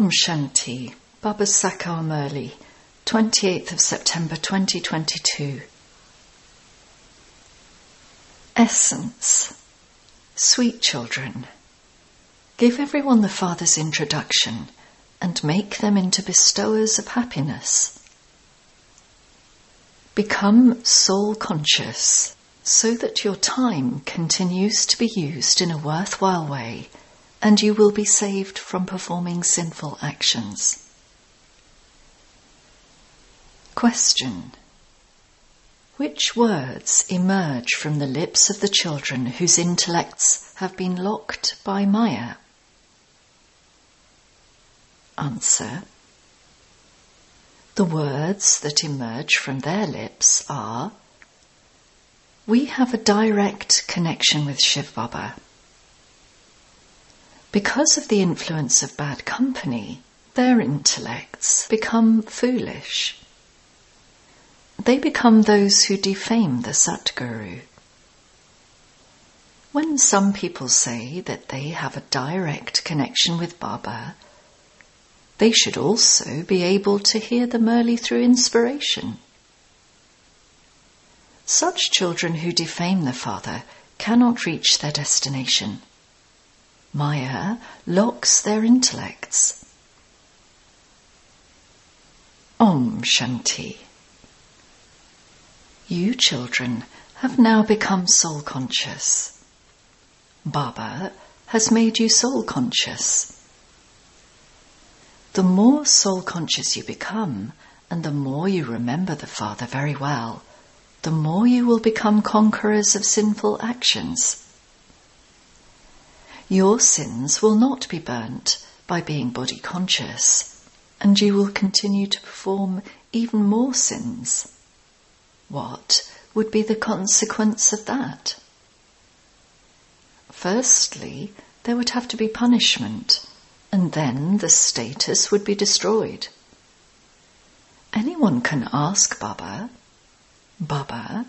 Om Shanti, Baba Sakar Murli, 28th of September 2022. Essence. Sweet children, give everyone the Father's introduction and make them into bestowers of happiness. Become soul conscious so that your time continues to be used in a worthwhile way and you will be saved from performing sinful actions. Question Which words emerge from the lips of the children whose intellects have been locked by Maya? Answer The words that emerge from their lips are We have a direct connection with Shiv Baba. Because of the influence of bad company, their intellects become foolish. They become those who defame the Satguru. When some people say that they have a direct connection with Baba, they should also be able to hear the Murli through inspiration. Such children who defame the Father cannot reach their destination. Maya locks their intellects. Om Shanti. You children have now become soul conscious. Baba has made you soul conscious. The more soul conscious you become, and the more you remember the Father very well, the more you will become conquerors of sinful actions. Your sins will not be burnt by being body conscious, and you will continue to perform even more sins. What would be the consequence of that? Firstly, there would have to be punishment, and then the status would be destroyed. Anyone can ask Baba, Baba,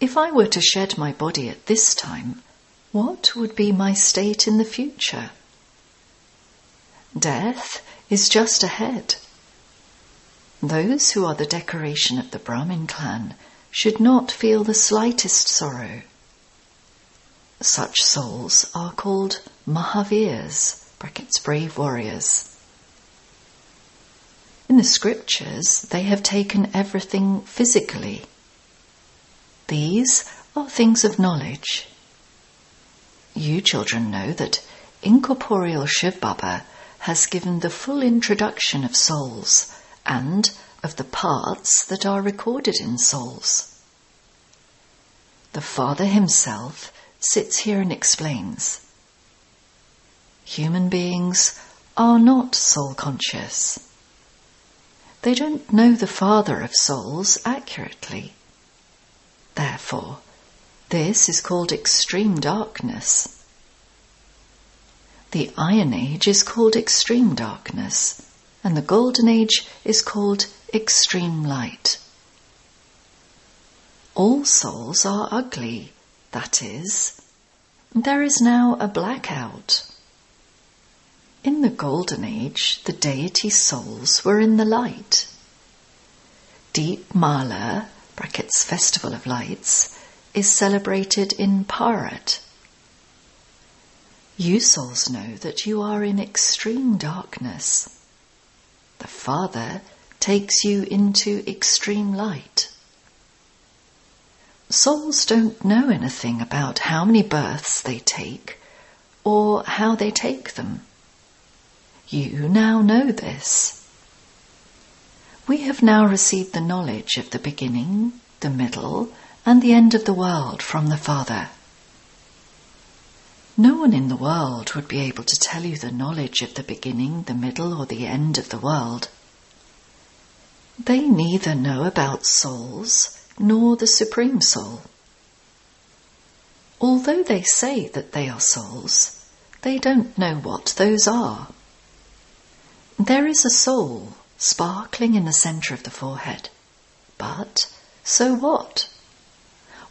if I were to shed my body at this time, what would be my state in the future? Death is just ahead. Those who are the decoration of the Brahmin clan should not feel the slightest sorrow. Such souls are called Mahavirs, brackets brave warriors. In the scriptures, they have taken everything physically. These are things of knowledge. You children know that incorporeal Shiv Baba has given the full introduction of souls and of the parts that are recorded in souls. The Father himself sits here and explains. Human beings are not soul conscious. They don't know the Father of souls accurately. Therefore, this is called extreme darkness. The Iron Age is called extreme darkness, and the Golden Age is called extreme light. All souls are ugly, that is, there is now a blackout. In the Golden Age, the deity souls were in the light. Deep Mala, brackets Festival of Lights, is celebrated in Bharat. You souls know that you are in extreme darkness. The Father takes you into extreme light. Souls don't know anything about how many births they take or how they take them. You now know this. We have now received the knowledge of the beginning, the middle, and the end of the world from the Father. No one in the world would be able to tell you the knowledge of the beginning, the middle, or the end of the world. They neither know about souls nor the Supreme Soul. Although they say that they are souls, they don't know what those are. There is a soul sparkling in the centre of the forehead. But so what?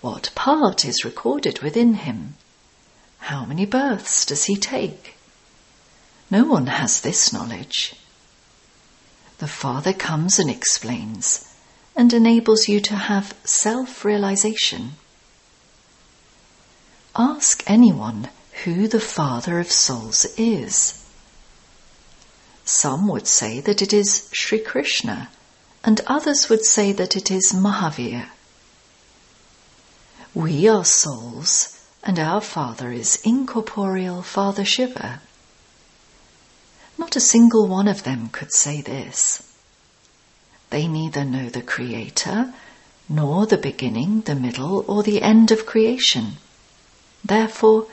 What part is recorded within him? How many births does he take? No one has this knowledge. The Father comes and explains and enables you to have self realization. Ask anyone who the Father of souls is. Some would say that it is Sri Krishna, and others would say that it is Mahavir. We are souls, and our Father is incorporeal Father Shiva. Not a single one of them could say this. They neither know the Creator, nor the beginning, the middle, or the end of creation. Therefore,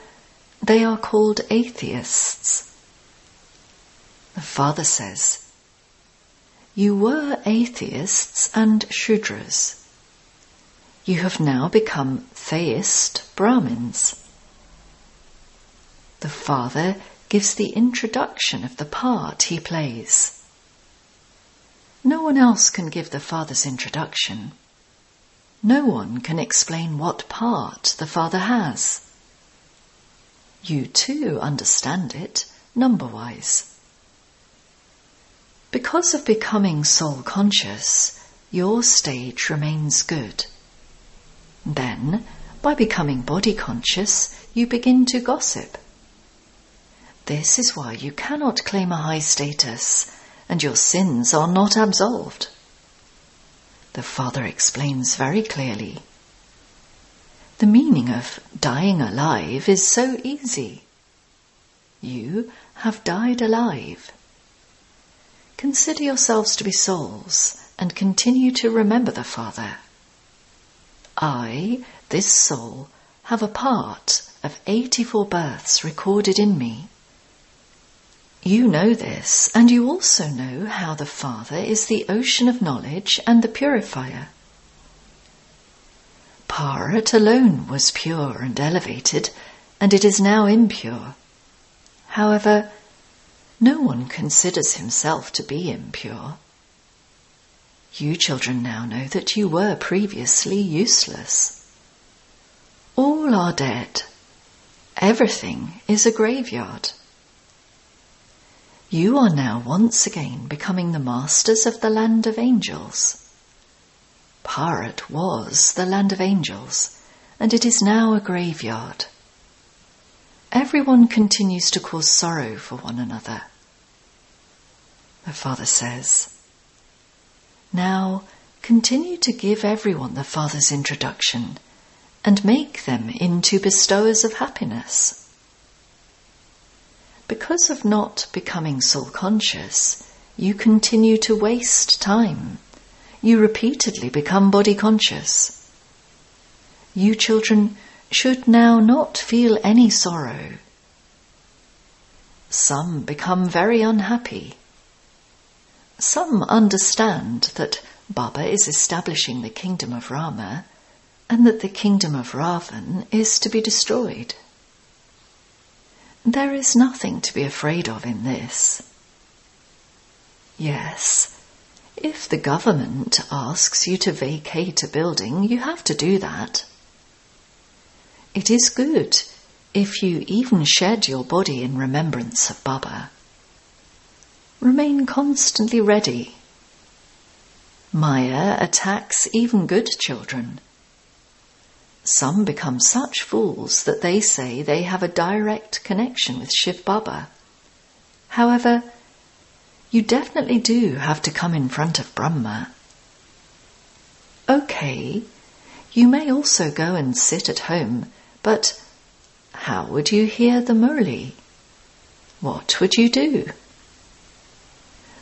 they are called atheists. The Father says, You were atheists and Shudras. You have now become theist Brahmins. The Father gives the introduction of the part he plays. No one else can give the Father's introduction. No one can explain what part the Father has. You too understand it number wise. Because of becoming soul conscious, your stage remains good. Then, by becoming body conscious, you begin to gossip. This is why you cannot claim a high status and your sins are not absolved. The Father explains very clearly. The meaning of dying alive is so easy. You have died alive. Consider yourselves to be souls and continue to remember the Father. I, this soul, have a part of 84 births recorded in me. You know this, and you also know how the Father is the ocean of knowledge and the purifier. Bharat alone was pure and elevated, and it is now impure. However, no one considers himself to be impure. You children now know that you were previously useless. All are dead. Everything is a graveyard. You are now once again becoming the masters of the land of angels. Bharat was the land of angels, and it is now a graveyard. Everyone continues to cause sorrow for one another. The Father says, Now continue to give everyone the Father's introduction and make them into bestowers of happiness. Because of not becoming soul conscious, you continue to waste time. You repeatedly become body conscious. You children should now not feel any sorrow. Some become very unhappy. Some understand that Baba is establishing the kingdom of Rama and that the kingdom of Ravan is to be destroyed. There is nothing to be afraid of in this. Yes, if the government asks you to vacate a building, you have to do that. It is good if you even shed your body in remembrance of Baba. Remain constantly ready. Maya attacks even good children. Some become such fools that they say they have a direct connection with Shiv Baba. However, you definitely do have to come in front of Brahma. Okay, you may also go and sit at home, but how would you hear the Murli? What would you do?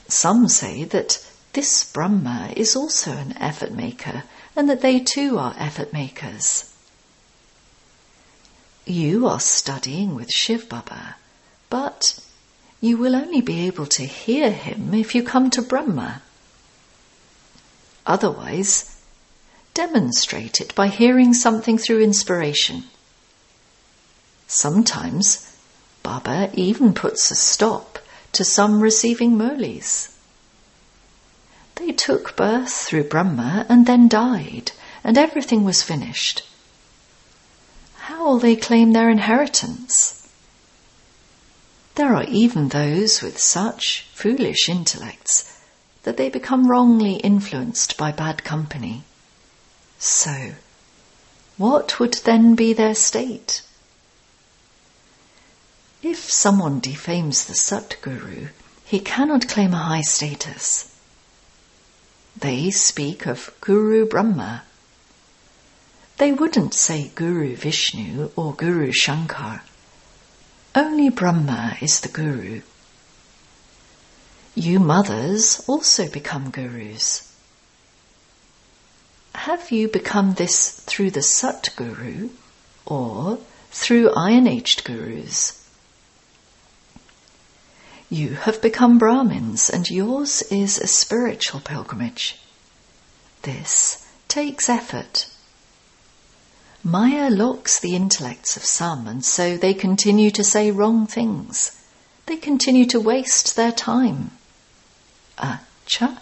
Some say that this Brahma is also an effort maker and that they too are effort makers. You are studying with Shiv Baba, but you will only be able to hear him if you come to Brahma. Otherwise, demonstrate it by hearing something through inspiration. Sometimes Baba even puts a stop to some receiving Murlis. They took birth through Brahma and then died, and everything was finished how will they claim their inheritance? There are even those with such foolish intellects that they become wrongly influenced by bad company. So, what would then be their state? If someone defames the Satguru, he cannot claim a high status. They speak of Guru Brahma. They wouldn't say Guru Vishnu or Guru Shankar. Only Brahma is the Guru. You mothers also become gurus. Have you become this through the Sat Guru or through Iron Aged gurus? You have become Brahmins and yours is a spiritual pilgrimage. This takes effort. Maya locks the intellects of some and so they continue to say wrong things. They continue to waste their time. Acha?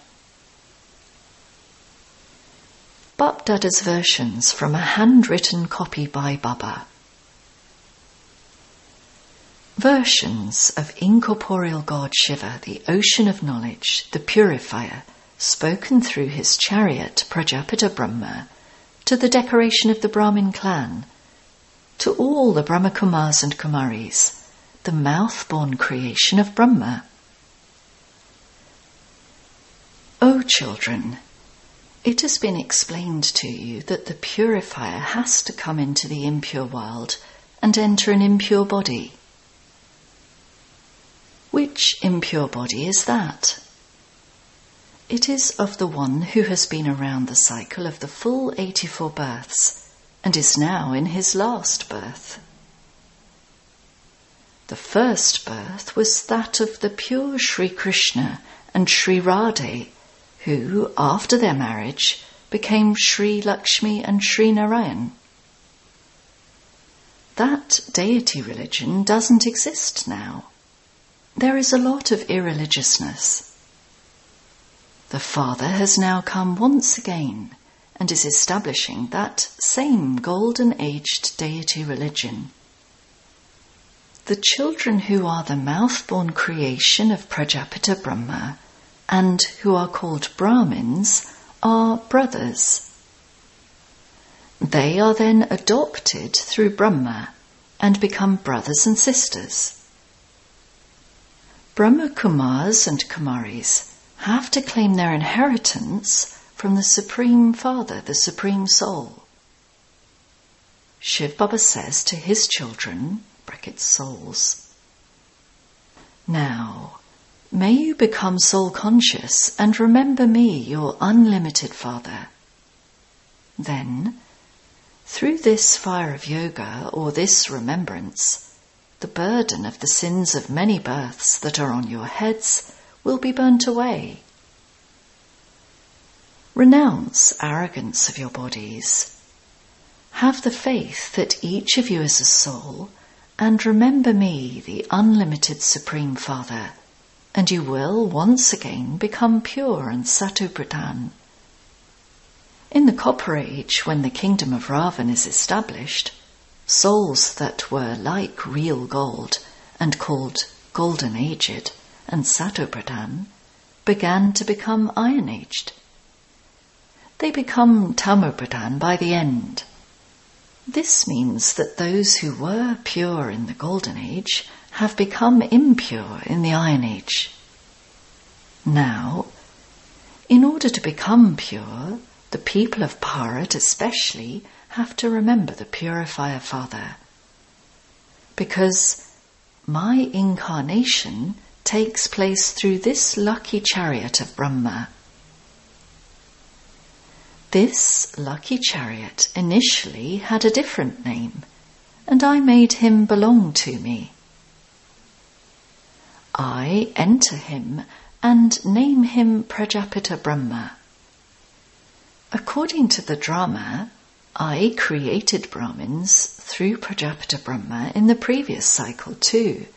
Bapdada's versions from a handwritten copy by Baba. Versions of incorporeal God Shiva, the ocean of knowledge, the purifier, spoken through his chariot Prajapita Brahma, to the decoration of the Brahmin clan, to all the Brahma Kumars and Kumaris, the mouth-born creation of Brahma. O children, it has been explained to you that the purifier has to come into the impure world and enter an impure body. Which impure body is that? It is of the one who has been around the cycle of the full 84 births and is now in his last birth. The first birth was that of the pure Sri Krishna and Sri Radhe who, after their marriage, became Sri Lakshmi and Sri Narayan. That deity religion doesn't exist now. There is a lot of irreligiousness. The Father has now come once again and is establishing that same golden aged deity religion. The children who are the mouth born creation of Prajapita Brahma and who are called Brahmins are brothers. They are then adopted through Brahma and become brothers and sisters. Brahma Kumars and Kumaris have to claim their inheritance from the Supreme Father, the Supreme Soul. Shiv Baba says to his children, brackets souls, Now, May you become soul conscious and remember me, your unlimited Father. Then, through this fire of yoga or this remembrance, the burden of the sins of many births that are on your heads will be burnt away. Renounce arrogance of your bodies. Have the faith that each of you is a soul and remember me, the unlimited Supreme Father and you will once again become pure and satopradhan. In the Copper Age, when the kingdom of Ravan is established, souls that were like real gold and called golden aged and satopradhan began to become iron aged. They become tamopradhan by the end. This means that those who were pure in the golden age have become impure in the Iron Age. Now, in order to become pure, the people of Bharat especially have to remember the Purifier Father. Because my incarnation takes place through this lucky chariot of Brahma. This lucky chariot initially had a different name, and I made him belong to me. I enter him and name him Prajapita Brahma. According to the drama, I created Brahmins through Prajapita Brahma in the previous cycle too,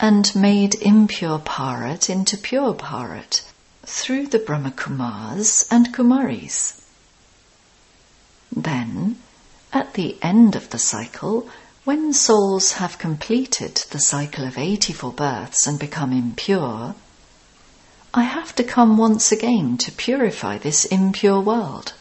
and made impure Bharat into pure Bharat through the Brahma Kumars and Kumaris. Then, at the end of the cycle, When souls have completed the cycle of 84 births and become impure, I have to come once again to purify this impure world.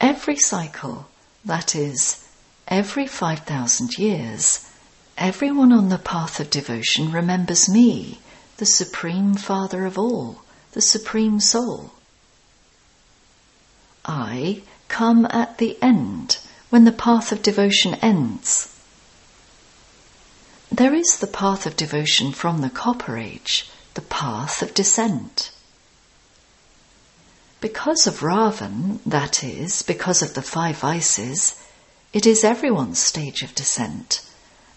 Every cycle, that is, every 5,000 years, everyone on the path of devotion remembers me, the Supreme Father of all, the Supreme Soul. I come at the end when the path of devotion ends. There is the path of devotion from the Copper Age, the path of descent. Because of Ravan, that is, because of the five vices, it is everyone's stage of descent,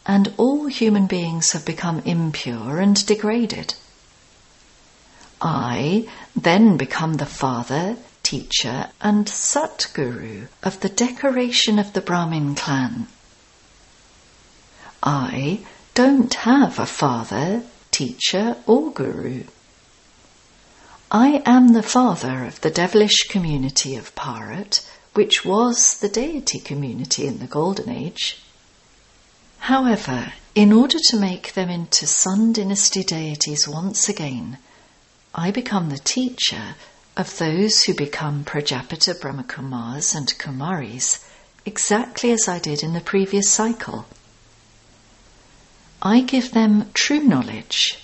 and all human beings have become impure and degraded. I then become the father, teacher and Satguru of the decoration of the Brahmin clan. I don't have a father, teacher or guru. I am the father of the devilish community of Bharat, which was the deity community in the Golden Age. However, in order to make them into Sun Dynasty deities once again, I become the teacher of those who become Prajapita Brahmakumars and Kumaris exactly as I did in the previous cycle. I give them true knowledge.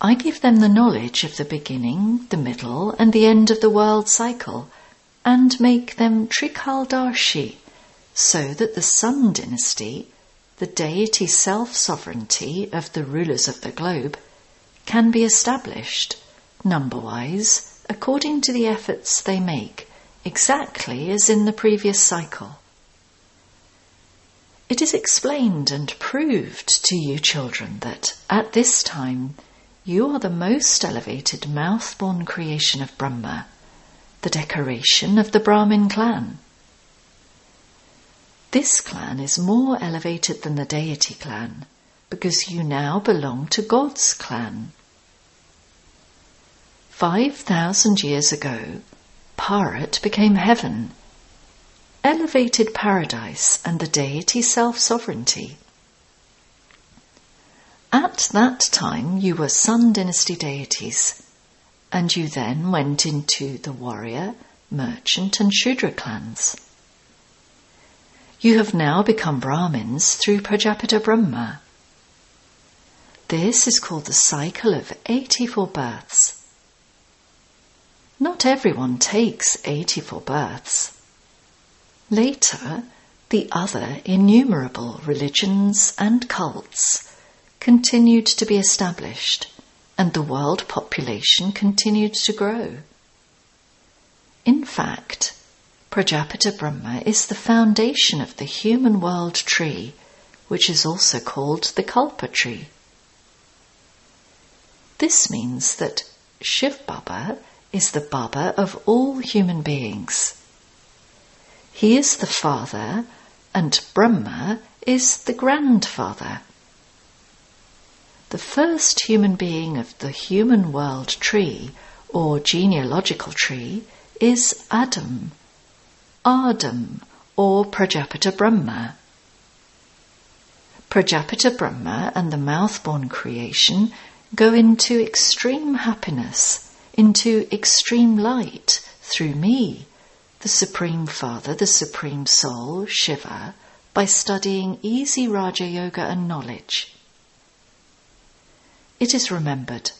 I give them the knowledge of the beginning, the middle, and the end of the world cycle, and make them Trikaldarshi, so that the Sun dynasty, the deity self sovereignty of the rulers of the globe, can be established, number wise, according to the efforts they make, exactly as in the previous cycle. It is explained and proved to you, children, that at this time you are the most elevated mouth born creation of Brahma, the decoration of the Brahmin clan. This clan is more elevated than the deity clan because you now belong to God's clan. 5,000 years ago, Bharat became heaven, elevated paradise and the deity self sovereignty. At that time, you were Sun dynasty deities, and you then went into the warrior, merchant, and Shudra clans. You have now become Brahmins through Prajapita Brahma. This is called the cycle of 84 births. Not everyone takes 84 births. Later, the other innumerable religions and cults continued to be established, and the world population continued to grow. In fact, Prajapita Brahma is the foundation of the human world tree, which is also called the Kalpa tree. This means that Shiv Baba is the Baba of all human beings. He is the father, and Brahma is the grandfather. The first human being of the human world tree, or genealogical tree, is Adam, Adam, or Prajapita Brahma. Prajapita Brahma and the mouth-born creation go into extreme happiness into extreme light through me, the Supreme Father, the Supreme Soul, Shiva, by studying easy Raja Yoga and knowledge. It is remembered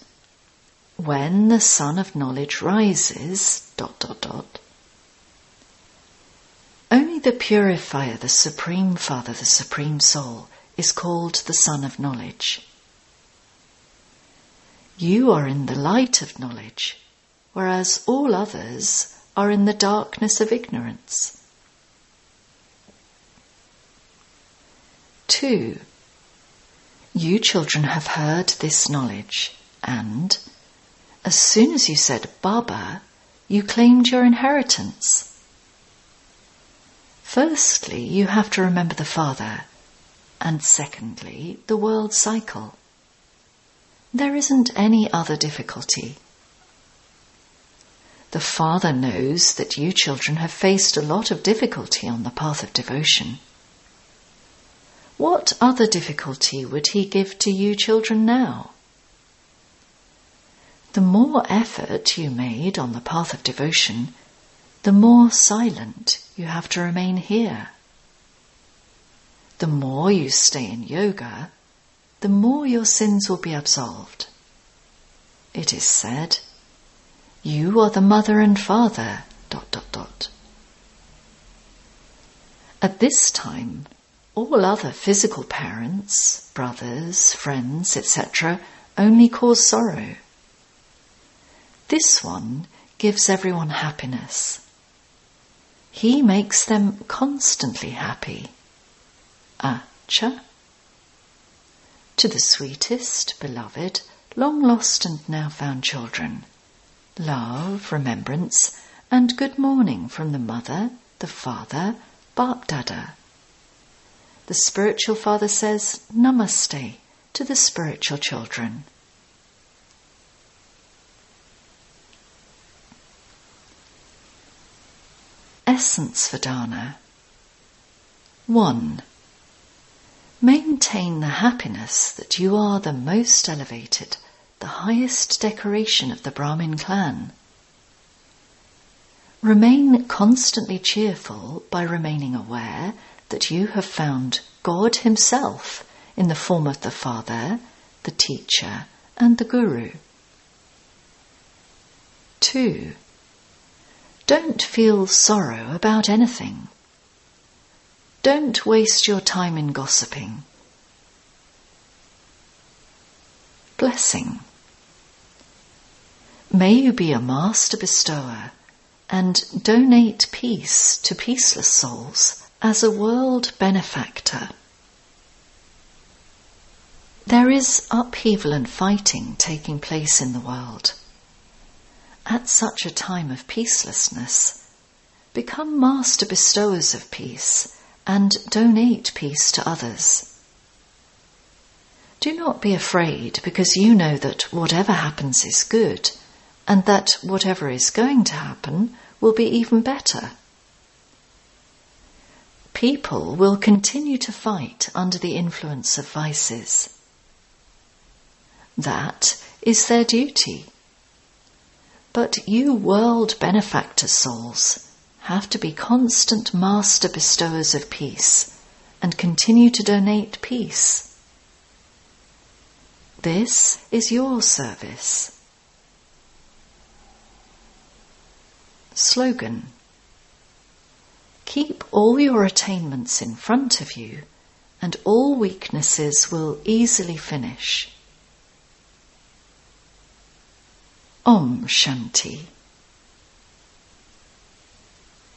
when the sun of knowledge rises, dot dot dot, only the purifier, the Supreme Father, the Supreme Soul, is called the Sun of Knowledge. You are in the light of knowledge, whereas all others are in the darkness of ignorance. 2. You children have heard this knowledge, and as soon as you said Baba, you claimed your inheritance. Firstly, you have to remember the Father, and secondly, the world cycle. There isn't any other difficulty. The Father knows that you children have faced a lot of difficulty on the path of devotion. What other difficulty would he give to you children now? The more effort you made on the path of devotion, the more silent you have to remain here. The more you stay in yoga, the more your sins will be absolved. It is said, You are the mother and father. Dot, dot, dot. At this time, all other physical parents, brothers, friends, etc., only cause sorrow. This one gives everyone happiness. He makes them constantly happy. Acha. To the sweetest, beloved, long lost and now found children, love, remembrance, and good morning from the mother, the father, Bap Dada. The spiritual father says Namaste to the spiritual children. Essence for Dharna 1. Maintain the happiness that you are the most elevated, the highest decoration of the Brahmin clan. Remain constantly cheerful by remaining aware that you have found God Himself in the form of the Father, the Teacher, and the Guru. 2. Don't feel sorrow about anything. Don't waste your time in gossiping. Blessing. May you be a master bestower and donate peace to peaceless souls as a world benefactor. There is upheaval and fighting taking place in the world. At such a time of peacelessness, become master bestowers of peace and donate peace to others. Do not be afraid because you know that whatever happens is good and that whatever is going to happen will be even better. People will continue to fight under the influence of vices. That is their duty. But you world benefactor souls have to be constant master bestowers of peace and continue to donate peace. This is your service. Slogan Keep all your attainments in front of you, and all weaknesses will easily finish. Om Shanti.